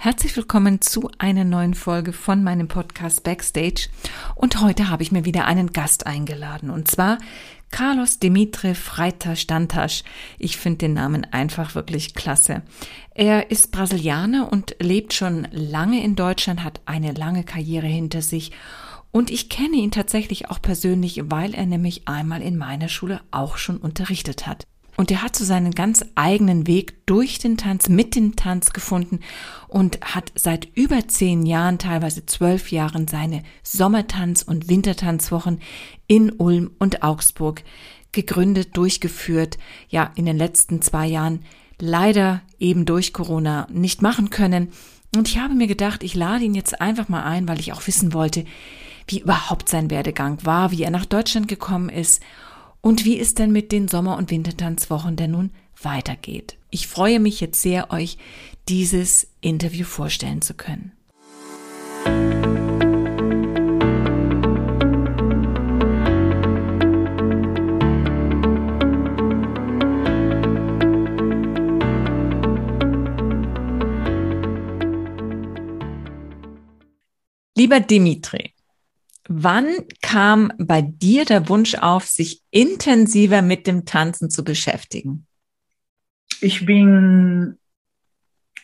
Herzlich willkommen zu einer neuen Folge von meinem Podcast Backstage. Und heute habe ich mir wieder einen Gast eingeladen. Und zwar Carlos Dimitri Freita Stantasch. Ich finde den Namen einfach wirklich klasse. Er ist Brasilianer und lebt schon lange in Deutschland, hat eine lange Karriere hinter sich. Und ich kenne ihn tatsächlich auch persönlich, weil er nämlich einmal in meiner Schule auch schon unterrichtet hat. Und er hat so seinen ganz eigenen Weg durch den Tanz, mit dem Tanz gefunden und hat seit über zehn Jahren, teilweise zwölf Jahren, seine Sommertanz- und Wintertanzwochen in Ulm und Augsburg gegründet, durchgeführt, ja, in den letzten zwei Jahren leider eben durch Corona nicht machen können. Und ich habe mir gedacht, ich lade ihn jetzt einfach mal ein, weil ich auch wissen wollte, wie überhaupt sein Werdegang war, wie er nach Deutschland gekommen ist und wie es denn mit den Sommer- und Wintertanzwochen denn nun weitergeht. Ich freue mich jetzt sehr, euch dieses Interview vorstellen zu können. Lieber Dimitri, Wann kam bei dir der Wunsch auf, sich intensiver mit dem Tanzen zu beschäftigen? Ich bin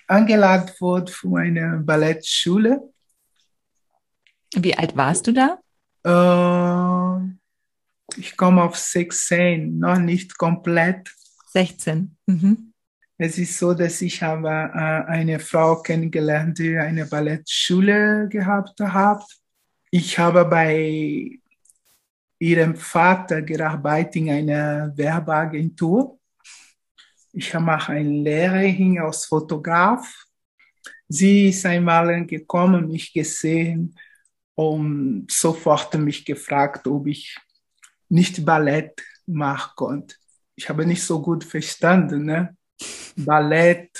eingeladen worden für eine Ballettschule. Wie alt warst du da? Äh, ich komme auf 16, noch nicht komplett. 16. Mhm. Es ist so, dass ich habe äh, eine Frau kennengelernt, die eine Ballettschule gehabt hat ich habe bei ihrem Vater gearbeitet in einer Werbeagentur. Ich mache eine Lehre hin als Fotograf. Sie ist einmal gekommen, mich gesehen und sofort mich gefragt, ob ich nicht Ballett machen konnte. Ich habe nicht so gut verstanden. Ne? Ballett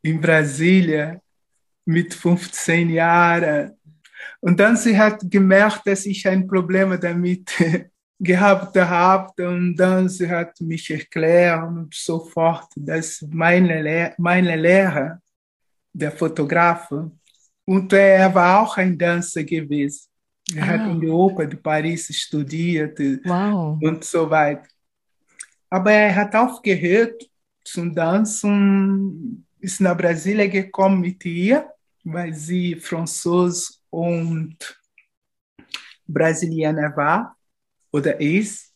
in Brasilien mit 15 Jahren und dann sie hat gemerkt, dass ich ein Problem damit gehabt habe und dann sie hat mich erklärt sofort, dass meine, Lehr meine Lehrer, der Fotograf, und er war auch ein Dancer gewesen. Er ah. hat in der Oper de Paris studiert wow. und so weiter. Aber er hat aufgehört zum Tanzen, ist nach Brasilien gekommen mit ihr, weil sie Französ und Brasilianer war oder ist.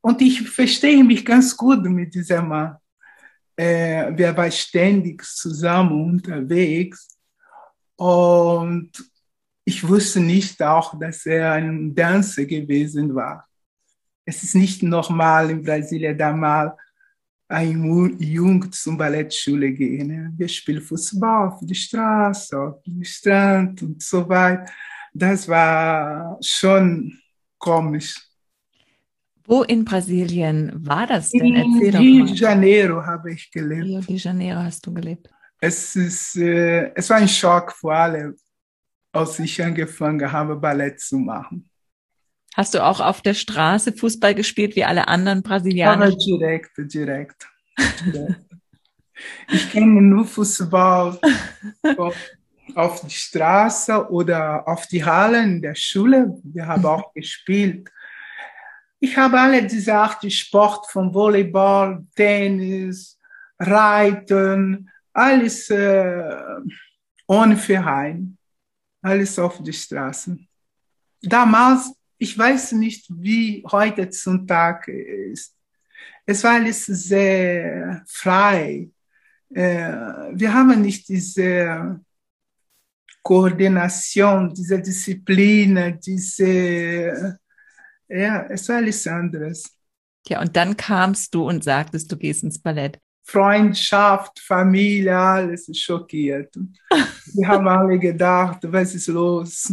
Und ich verstehe mich ganz gut mit diesem Mann. Äh, wir waren ständig zusammen unterwegs und ich wusste nicht auch, dass er ein Dancer gewesen war. Es ist nicht normal in Brasilien damals ein Jung zum Ballettschule gehen. Wir spielen Fußball auf der Straße, auf dem Strand und so weiter. Das war schon komisch. Wo in Brasilien war das denn? Erzähl in Rio de Janeiro habe ich gelebt. Rio de Janeiro hast du gelebt. Es, ist, äh, es war ein Schock für alle, als ich angefangen habe, Ballett zu machen. Hast du auch auf der Straße Fußball gespielt wie alle anderen Brasilianer? Aber direkt, direkt. direkt. ich kenne nur Fußball auf, auf die Straße oder auf die Hallen der Schule. Wir haben auch gespielt. Ich habe alle diese Art Sport von Volleyball, Tennis, Reiten, alles äh, ohne Verein, alles auf die Straße. Damals ich weiß nicht, wie heute zum Tag ist. Es war alles sehr frei. Äh, wir haben nicht diese Koordination, diese Disziplin, diese, ja, es war alles anderes. Ja, und dann kamst du und sagtest, du gehst ins Ballett. Freundschaft, Familie, alles schockiert. Wir haben alle gedacht, was ist los?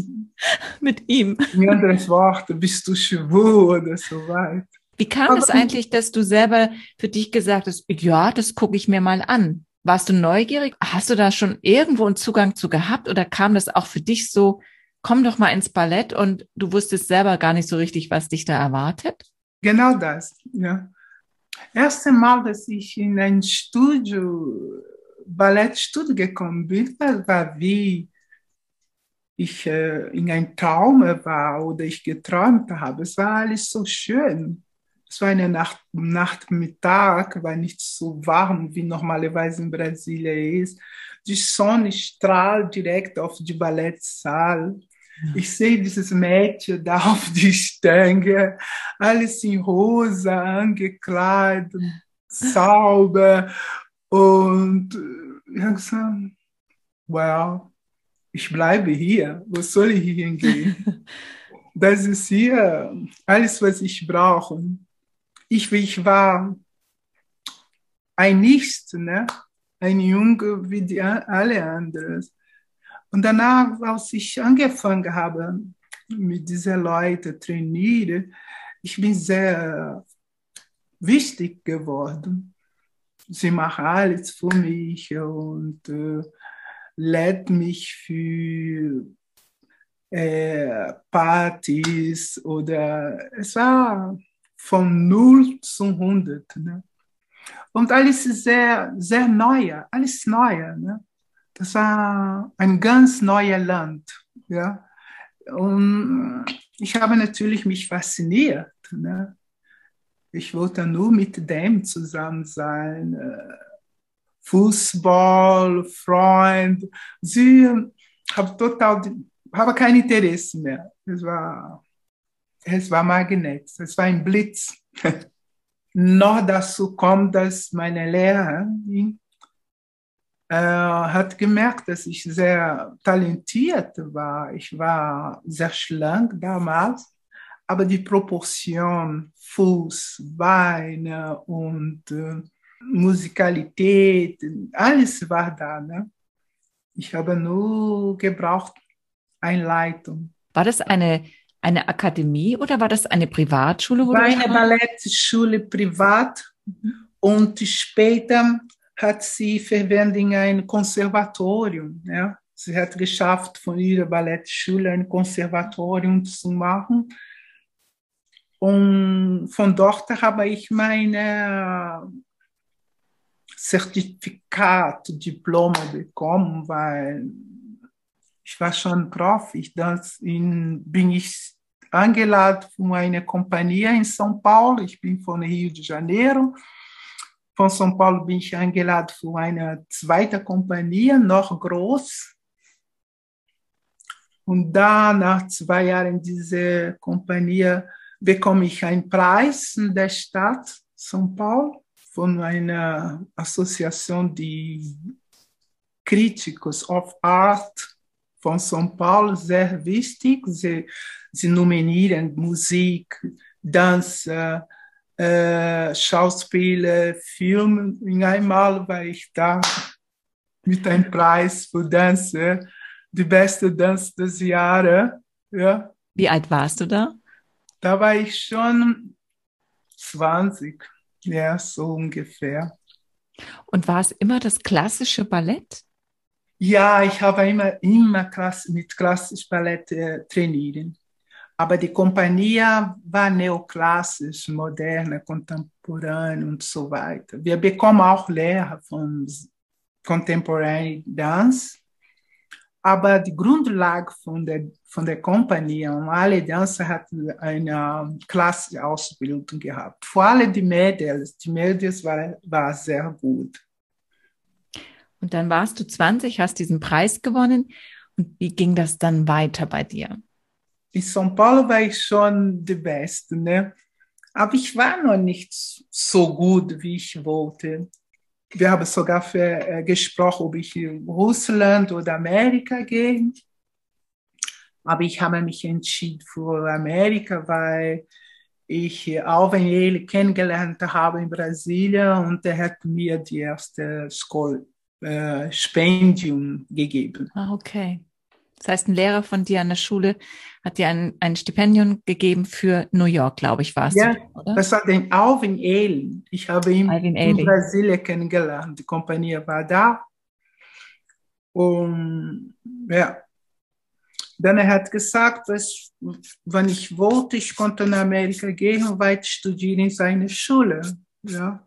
Mit ihm. Mit anderes Wort, bist du schwul oder so weiter. Wie kam es eigentlich, dass du selber für dich gesagt hast, ja, das gucke ich mir mal an? Warst du neugierig? Hast du da schon irgendwo einen Zugang zu gehabt oder kam das auch für dich so, komm doch mal ins Ballett und du wusstest selber gar nicht so richtig, was dich da erwartet? Genau das, ja erste Mal, dass ich in ein Studio Ballettstudio gekommen bin, war wie ich äh, in einem Traum war oder ich geträumt habe. Es war alles so schön. Es war eine Nacht, Nachtmittag, war nicht so warm, wie normalerweise in Brasilien ist. Die Sonne strahlt direkt auf die Ballettsaal. Ich sehe dieses Mädchen da auf die Stange, alles in rosa, angekleidet, sauber. Und ich habe gesagt, wow, ich bleibe hier. Wo soll ich hingehen? das ist hier alles, was ich brauche. Ich, ich war ein Nichts, ne? ein Junge wie die, alle anderen. Und danach, als ich angefangen habe, mit diesen Leuten trainieren, ich bin sehr wichtig geworden. Sie machen alles für mich und äh, lädt mich für äh, Partys oder es war von 0 zu 100. Ne? Und alles ist sehr, sehr neu, alles neu. Ne? Das war ein ganz neues Land. Ja? Und ich habe natürlich mich fasziniert. Ne? Ich wollte nur mit dem zusammen sein. Äh, Fußball, Freund. Sie haben total, habe kein Interesse mehr. Es war, es war Magnet, es war ein Blitz. Noch dazu kommt, dass meine Lehrerin äh, hat gemerkt, dass ich sehr talentiert war. Ich war sehr schlank damals, aber die Proportion Fuß, Beine und äh, Musikalität, alles war da. Ne? Ich habe nur gebraucht Einleitung. War das eine, eine Akademie oder war das eine Privatschule? War eine Ballettschule privat und später hat sie verwendet in ein Konservatorium. Ja? Sie hat geschafft, von ihrer Ballettschule ein Konservatorium zu machen. Und von dort habe ich meine Zertifikat, Diploma bekommen, weil ich war schon Prof. Ich das in, bin ich eingeladen von einer Kompanie in São Paulo. Ich bin von Rio de Janeiro. Von São Paulo bin ich eingeladen für eine zweite Kompanie, noch groß. Und da, nach zwei Jahren dieser Kompanie, bekomme ich einen Preis in der Stadt São Paulo von einer Associação de Críticos of Art von São Paulo sehr wichtig. Sie, sie nominieren Musik, Dança, äh, Schauspieler, Film. In einmal war ich da mit einem Preis für Dança, die beste Dança des Jahres. Ja. Wie alt warst du da? Da war ich schon 20. Ja, so ungefähr. Und war es immer das klassische Ballett? Ja, ich habe immer, immer klass mit klassischem Ballett äh, trainiert. Aber die Kompanie war neoklassisch, moderne, contemporânea und so weiter. Wir bekommen auch Lehrer von Contemporary Dance aber die Grundlage von der, von der Kompanie und alle Dancer hatten eine klassische Ausbildung gehabt. Vor allem die Mädels. Die Mädels waren war sehr gut. Und dann warst du 20, hast diesen Preis gewonnen. Und wie ging das dann weiter bei dir? In São Paulo war ich schon die Beste, ne? Aber ich war noch nicht so gut, wie ich wollte wir haben sogar für, äh, gesprochen, ob ich in Russland oder Amerika gehe. Aber ich habe mich entschieden für Amerika, weil ich Alvin ele kennengelernt habe in Brasilien und er hat mir die erste Schul äh, Stipendium gegeben. Ah, okay. Das heißt, ein Lehrer von dir an der Schule hat dir ein, ein Stipendium gegeben für New York, glaube ich, war es. Ja, oder? das war den Alvin Ailey. Ich habe ihn Alvin in Brasilien kennengelernt. Die Kompanie war da. Und ja, dann er hat gesagt, dass, wenn ich wollte, ich konnte nach Amerika gehen und weiter studieren in seiner Schule. Ja.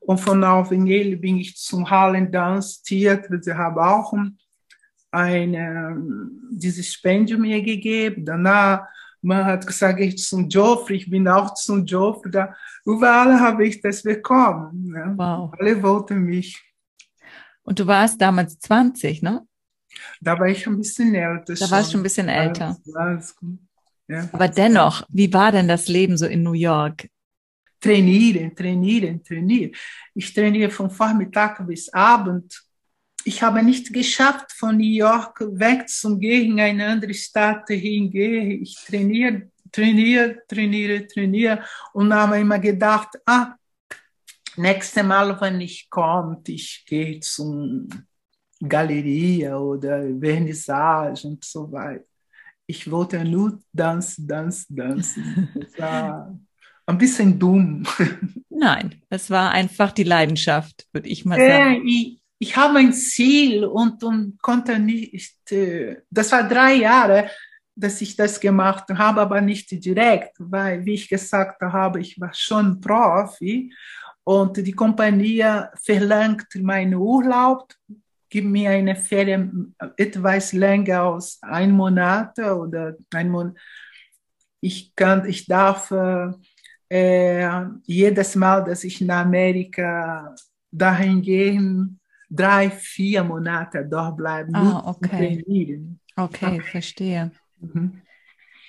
Und von Alvenel bin ich zum Harlem Dance Theater. Sie haben auch eine, dieses Stipendium mir gegeben. Danach, man hat gesagt, ich zum Joffrey, ich bin auch zum Joffrey. Da, überall habe ich das bekommen. Ne? Wow. Alle wollten mich. Und du warst damals 20, ne? Da war ich ein bisschen älter. Da warst du schon ein bisschen älter. Alles, alles ja. Aber dennoch, wie war denn das Leben so in New York? Trainieren, trainieren, trainieren. Ich trainiere von Vormittag bis Abend. Ich habe nicht geschafft, von New York wegzugehen, in eine andere Stadt hingehen. Ich trainiere, trainiere, trainiere, trainiere und habe immer gedacht, ah, nächstes Mal, wenn ich komme, ich gehe zum Galeria oder Vernissage und so weiter. Ich wollte nur tanzen, tanzen, tanzen. Das war ein bisschen dumm. Nein, es war einfach die Leidenschaft, würde ich mal sagen. ich, ich habe ein Ziel und, und konnte nicht, äh, das war drei Jahre, dass ich das gemacht habe, aber nicht direkt, weil, wie ich gesagt habe, ich war schon Profi und die Kompanie verlangt meinen Urlaub gib mir eine Ferien etwas länger als ein Monat oder ein Monat. Ich kann, ich darf äh, jedes Mal, dass ich nach Amerika dahin gehe, drei, vier Monate dort bleiben. Ah, okay. Okay, verstehe. Mhm.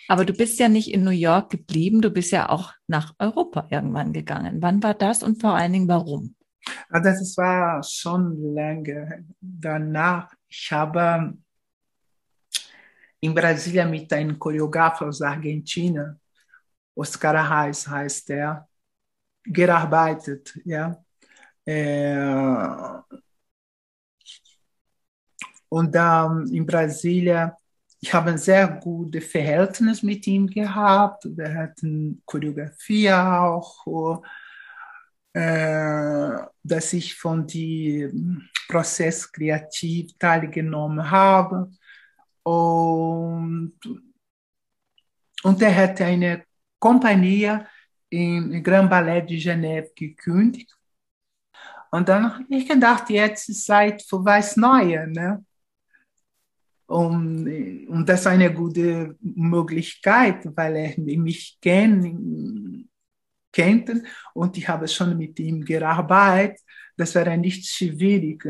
Aber du bist ja nicht in New York geblieben, du bist ja auch nach Europa irgendwann gegangen. Wann war das und vor allen Dingen warum? Ah, das war schon lange danach. Ich habe in Brasília mit einem Choreograf aus Argentina, Oscar Reis heißt er, gearbeitet. Ja. Und dann in Brasília, ich habe ein sehr gutes Verhältnis mit ihm gehabt. Wir hatten Choreografie auch äh, dass ich von dem Prozess kreativ teilgenommen habe. Und, und er hatte eine Kompanie im Grand Ballet de Genève gekündigt. Und dann habe ich gedacht, jetzt ist Zeit für was Neues. Ne? Und, und das ist eine gute Möglichkeit, weil er mich kennt kannten und ich habe schon mit ihm gearbeitet. Das wäre nicht schwierig.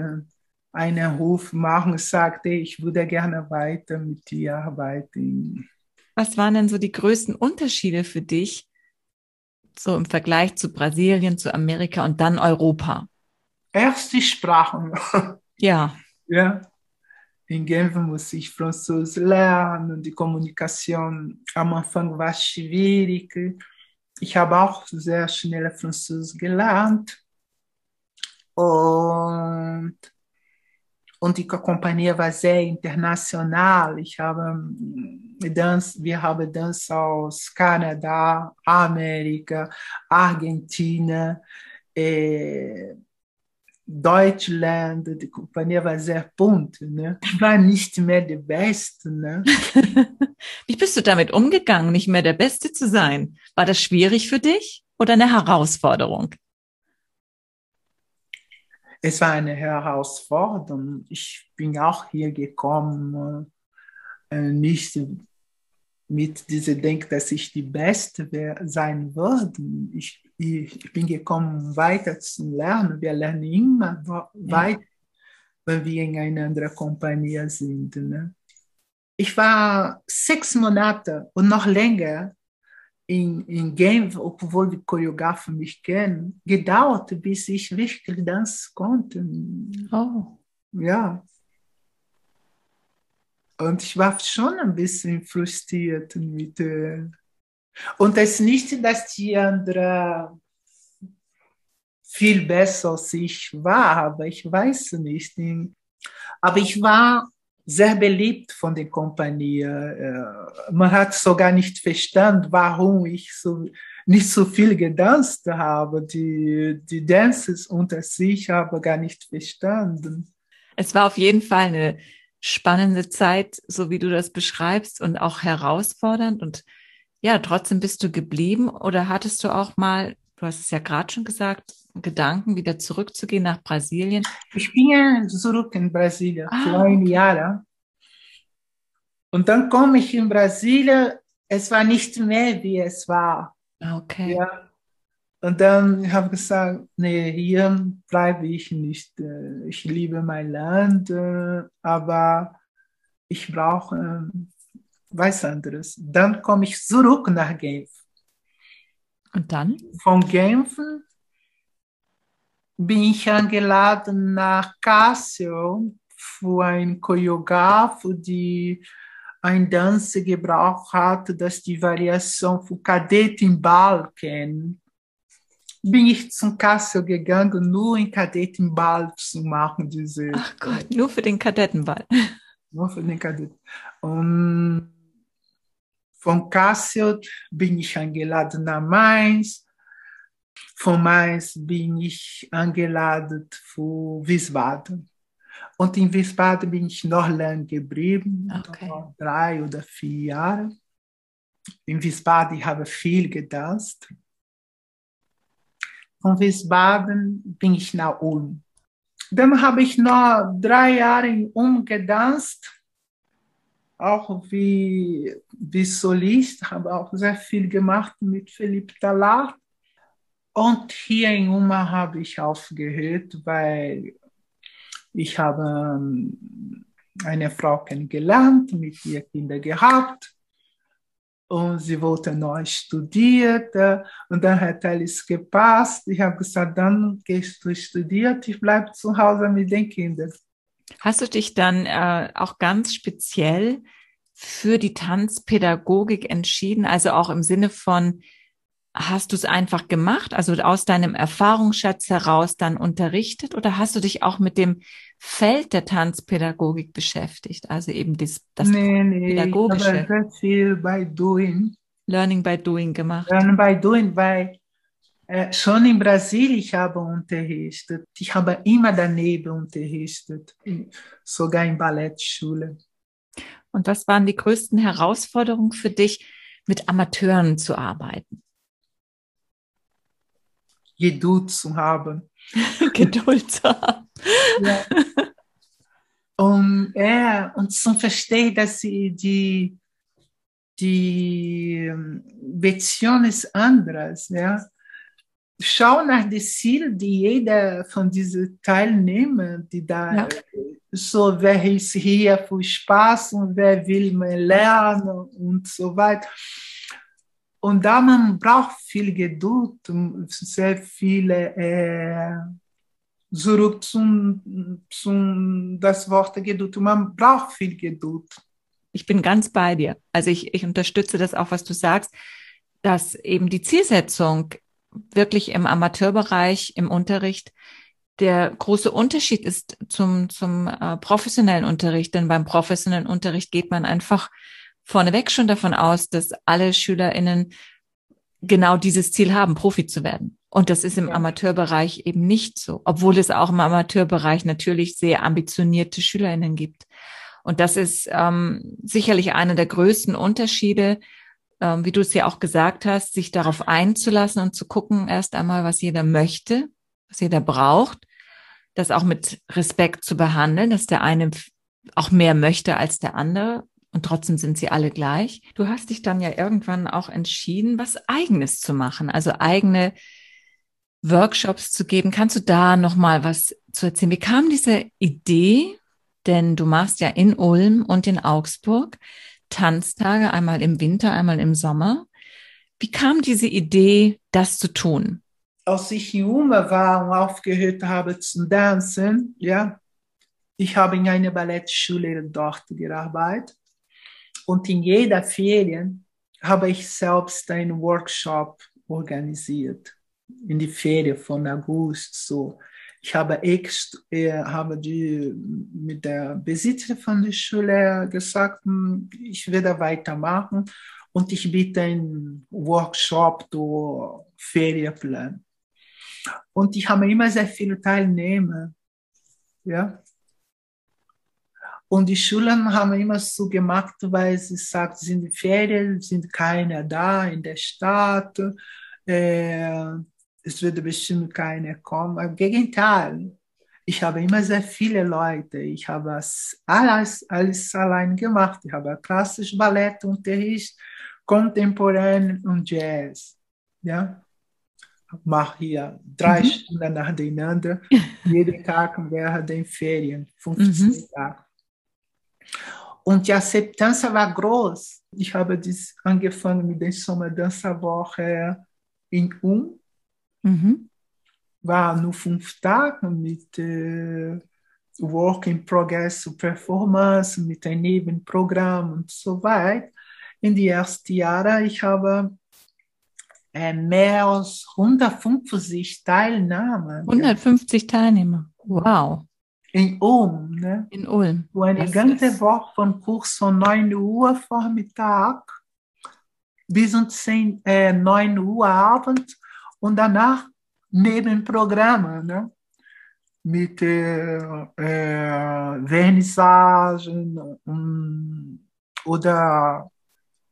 Einen Ruf machen, sagte, ich würde gerne weiter mit dir arbeiten. Was waren denn so die größten Unterschiede für dich, so im Vergleich zu Brasilien, zu Amerika und dann Europa? Erst die Sprachen. Ja. Ja. In Genf muss ich Französisch lernen, die Kommunikation am Anfang war schwierig ich habe auch sehr schnell Französisch gelernt. Und, und die Kompanie war sehr international. Ich habe Dance, wir haben Dance aus Kanada, Amerika, Argentina, äh, Deutschland, die Kompanie war sehr bunt. Ne? Ich war nicht mehr der Beste. Ne? Wie bist du damit umgegangen, nicht mehr der Beste zu sein? War das schwierig für dich oder eine Herausforderung? Es war eine Herausforderung. Ich bin auch hier gekommen, äh, nicht mit diesem Denk, dass ich die Beste sein würde. Ich, ich, bin gekommen, weiter zu lernen. Wir lernen immer weiter, wenn wir in einer anderen Kompanie sind. Ne? Ich war sechs Monate und noch länger in, in Genf, obwohl die Choreografen mich kennen, gedauert, bis ich wirklich tanzen konnte. Oh. Ja. Und ich war schon ein bisschen frustriert mit. Äh und es ist nicht, dass die andere viel besser als ich war, aber ich weiß nicht. Aber ich war sehr beliebt von der Kompanie. Äh, man hat sogar nicht verstanden, warum ich so nicht so viel gedanzt habe. Die, die Dances unter sich habe gar nicht verstanden. Es war auf jeden Fall eine spannende Zeit, so wie du das beschreibst und auch herausfordernd. Und ja, trotzdem bist du geblieben oder hattest du auch mal, du hast es ja gerade schon gesagt, Gedanken, wieder zurückzugehen nach Brasilien? Ich bin zurück in Brasilien ah, für ein okay. Jahr. Und dann komme ich in Brasilien, es war nicht mehr, wie es war. Ah, okay. Ja. Und dann habe ich gesagt, nee, hier bleibe ich nicht. Äh, ich liebe mein Land, äh, aber ich brauche ähm, was anderes. Dann komme ich zurück nach Genf. Und dann? Von Genf bin ich eingeladen nach Cássio für ein Choreograf, die ein Danse gebraucht hat, das die Variation von Kadettenball kennt. Bin ich zum Cássio gegangen, nur in Kadettenball zu machen. Diese, Ach Gott, nur für den Kadettenball. Nur für den Kadetten. Und von Cássio bin ich eingeladen nach Mainz. Von Mainz bin ich eingeladen für Wiesbaden. Und in Wiesbaden bin ich noch lange geblieben, okay. drei oder vier Jahre. In Wiesbaden habe ich viel gedanzt. Von Wiesbaden bin ich nach Ulm. Dann habe ich noch drei Jahre in Ulm gedanzt auch wie, wie Solist, habe auch sehr viel gemacht mit Philipp Talat. Und hier in Uma habe ich aufgehört, weil ich habe ähm, eine Frau kennengelernt, mit ihr Kinder gehabt. Und sie wollte neu studieren. Und dann hat alles gepasst. Ich habe gesagt, dann gehst du studieren, ich bleibe zu Hause mit den Kindern. Hast du dich dann äh, auch ganz speziell für die Tanzpädagogik entschieden? Also auch im Sinne von, hast du es einfach gemacht, also aus deinem Erfahrungsschatz heraus dann unterrichtet oder hast du dich auch mit dem Feld der Tanzpädagogik beschäftigt? Also eben das, das nee, nee, Pädagogische. Ich habe sehr viel by doing. Learning by doing gemacht. Learning by doing, weil schon in Brasilien ich habe unterrichtet. Ich habe immer daneben unterrichtet, sogar in Ballettschule. Und was waren die größten Herausforderungen für dich, mit Amateuren zu arbeiten? Geduld zu haben. Geduld zu haben. Ja. Und, ja, und zu verstehen, dass die, die Beziehung ist anders. Ja schau nach dem Ziel, die jeder von diesen Teilnehmern, die da ja. so, wer ist hier für Spaß und wer will mehr lernen und so weiter. Und da man braucht viel Geduld, sehr viele äh, zurück zum, zum das Wort Geduld. Man braucht viel Geduld. Ich bin ganz bei dir. Also ich, ich unterstütze das auch, was du sagst, dass eben die Zielsetzung wirklich im Amateurbereich, im Unterricht, der große Unterschied ist zum, zum äh, professionellen Unterricht. Denn beim professionellen Unterricht geht man einfach vorneweg schon davon aus, dass alle SchülerInnen genau dieses Ziel haben, Profi zu werden. Und das ist im ja. Amateurbereich eben nicht so, obwohl es auch im Amateurbereich natürlich sehr ambitionierte SchülerInnen gibt. Und das ist ähm, sicherlich einer der größten Unterschiede ähm, wie du es ja auch gesagt hast, sich darauf einzulassen und zu gucken erst einmal, was jeder möchte, was jeder braucht, das auch mit Respekt zu behandeln, dass der eine auch mehr möchte als der andere und trotzdem sind sie alle gleich. Du hast dich dann ja irgendwann auch entschieden, was eigenes zu machen, also eigene Workshops zu geben. Kannst du da noch mal was zu erzählen? Wie kam diese Idee? Denn du machst ja in Ulm und in Augsburg Tanztage, einmal im Winter, einmal im Sommer. Wie kam diese Idee, das zu tun? Als ich junge war und aufgehört habe zu tanzen, ja, ich habe in einer Ballettschule dort gearbeitet und in jeder Ferien habe ich selbst einen Workshop organisiert. In die Ferien von August so. Ich habe, ex, habe die, mit der Besitzer von der Schule gesagt, hm, ich werde weitermachen und ich biete einen Workshop durch Ferienplan. Und ich habe immer sehr viele Teilnehmer. Ja. Und die Schulen haben immer so gemacht, weil sie sagt, sind Ferien, sind keine da in der Stadt. Äh, es würde bestimmt keiner kommen. Im Gegenteil, ich habe immer sehr viele Leute. Ich habe alles, alles allein gemacht. Ich habe klassisch Ballettunterricht, Kontemporän und Jazz. Ja, mache hier drei mhm. Stunden nacheinander, jeden Tag während den Ferien, 15 mhm. Tage. Und die Akzeptanz war groß. Ich habe das angefangen mit der Sommerdanzerwoche in Um. Mhm. War nur fünf Tage mit äh, Work in Progress Performance, mit einem Nebenprogramm und so weiter. In die ersten Jahre, ich habe äh, mehr als 150 Teilnehmer. 150 Teilnehmer, wow. In Ulm, ne? In Ulm. Wo eine das ganze ist... Woche von Kurs von 9 Uhr Vormittag bis um 10, äh, 9 Uhr Abend und danach Nebenprogramme, ne? Mit äh, äh, Vernissagen um, oder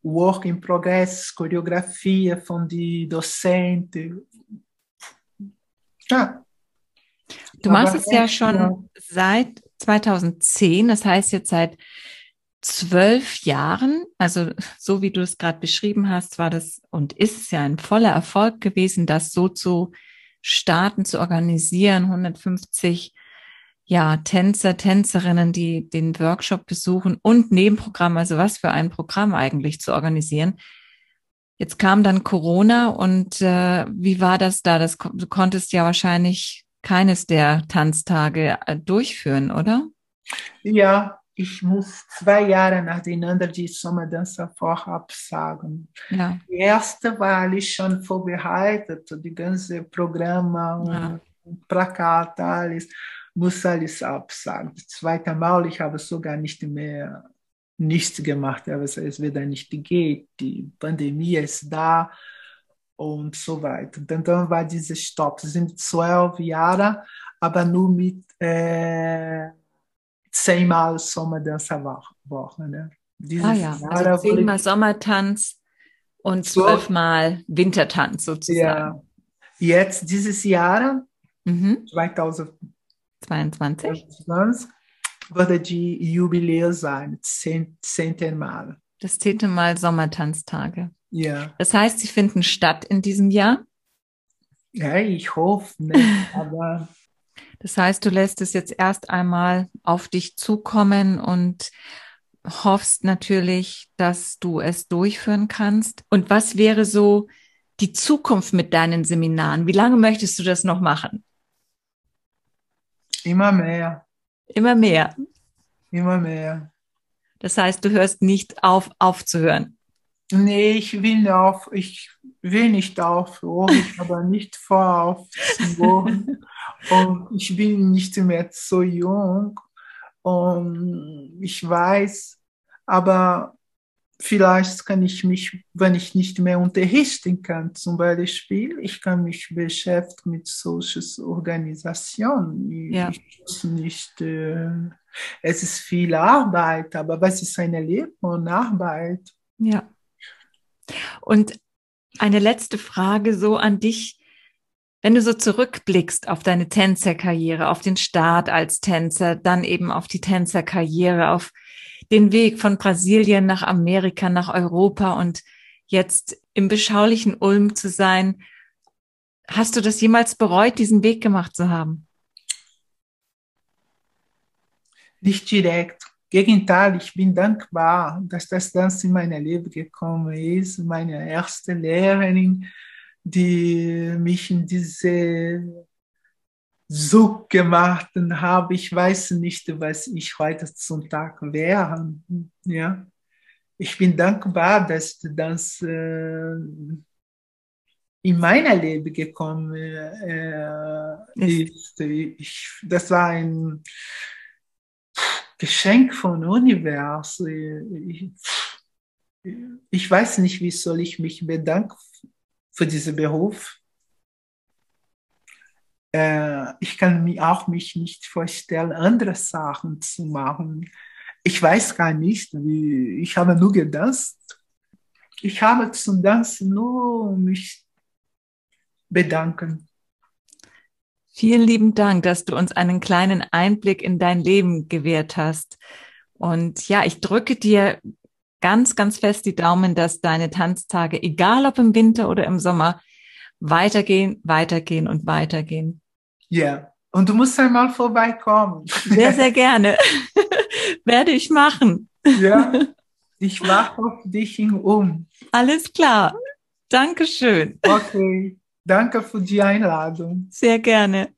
Work in Progress, Choreografie von die Docenten. Ja. Du machst es ja schon ja. seit 2010, das heißt jetzt seit zwölf Jahren, also so wie du es gerade beschrieben hast, war das und ist es ja ein voller Erfolg gewesen, das so zu starten, zu organisieren, 150 ja, Tänzer, Tänzerinnen, die den Workshop besuchen und Nebenprogramm, also was für ein Programm eigentlich zu organisieren. Jetzt kam dann Corona und äh, wie war das da? Das, du konntest ja wahrscheinlich keines der Tanztage äh, durchführen, oder? Ja, ich muss zwei Jahre nacheinander die Sommerdanza vorab sagen. Ja. Die erste war ich schon vorbereitet, die ganze Programme ja. und Plakat, alles muss alles absagen. Das zweite Mal, ich habe sogar nicht mehr nichts gemacht, aber es wieder nicht geht. Die Pandemie ist da und so weiter. Und dann war dieser Stopp. Es sind zwölf Jahre, aber nur mit äh, zehnmal Sommerdanzerwoche. Ne? ah ja, also zehnmal Sommertanz und zwölfmal Wintertanz sozusagen. Ja. Jetzt dieses Jahr, mhm. 2000 22. Würde die Jubiläum sein, zehn, zehnten Mal. Das zehnte Mal Sommertanztage. Ja. Das heißt, sie finden statt in diesem Jahr? Ja, ich hoffe nicht, aber. Das heißt, du lässt es jetzt erst einmal auf dich zukommen und hoffst natürlich, dass du es durchführen kannst. Und was wäre so die Zukunft mit deinen Seminaren? Wie lange möchtest du das noch machen? Immer mehr. Immer mehr. Immer mehr. Das heißt, du hörst nicht auf, aufzuhören. Nee, ich will auf, ich will nicht aufhören, habe nicht vor aufzuhören. Und ich bin nicht mehr so jung. Und ich weiß, aber vielleicht kann ich mich, wenn ich nicht mehr unterrichten kann, zum Beispiel, ich kann mich beschäftigen mit solchen Organisationen. Ja. Ich muss nicht, äh, es ist viel Arbeit, aber was ist eine Leben und Arbeit? Ja. Und eine letzte Frage so an dich. Wenn du so zurückblickst auf deine Tänzerkarriere, auf den Start als Tänzer, dann eben auf die Tänzerkarriere, auf den Weg von Brasilien nach Amerika, nach Europa und jetzt im beschaulichen Ulm zu sein. Hast du das jemals bereut, diesen Weg gemacht zu haben? Nicht direkt. Gegenteil, ich bin dankbar, dass das Tanz in mein Leben gekommen ist. Meine erste Lehrerin, die mich in diese so gemacht habe. Ich weiß nicht, was ich heute zum Tag wäre. Ja. Ich bin dankbar, dass das äh, in meiner Leben gekommen äh, ist. Ich, das war ein Geschenk von Universum. Ich, ich weiß nicht, wie soll ich mich bedanken für diesen Beruf äh, ich kann mir auch mich nicht vorstellen, andere Sachen zu machen. Ich weiß gar nicht, wie, ich habe nur gedanzt. Ich habe zum Tanzen nur mich bedanken. Vielen lieben Dank, dass du uns einen kleinen Einblick in dein Leben gewährt hast. Und ja, ich drücke dir ganz, ganz fest die Daumen, dass deine Tanztage, egal ob im Winter oder im Sommer, weitergehen, weitergehen und weitergehen. Ja, und du musst einmal vorbeikommen. Sehr, sehr gerne. Werde ich machen. Ja, ich mache auf dich um. Alles klar. Dankeschön. Okay, danke für die Einladung. Sehr gerne.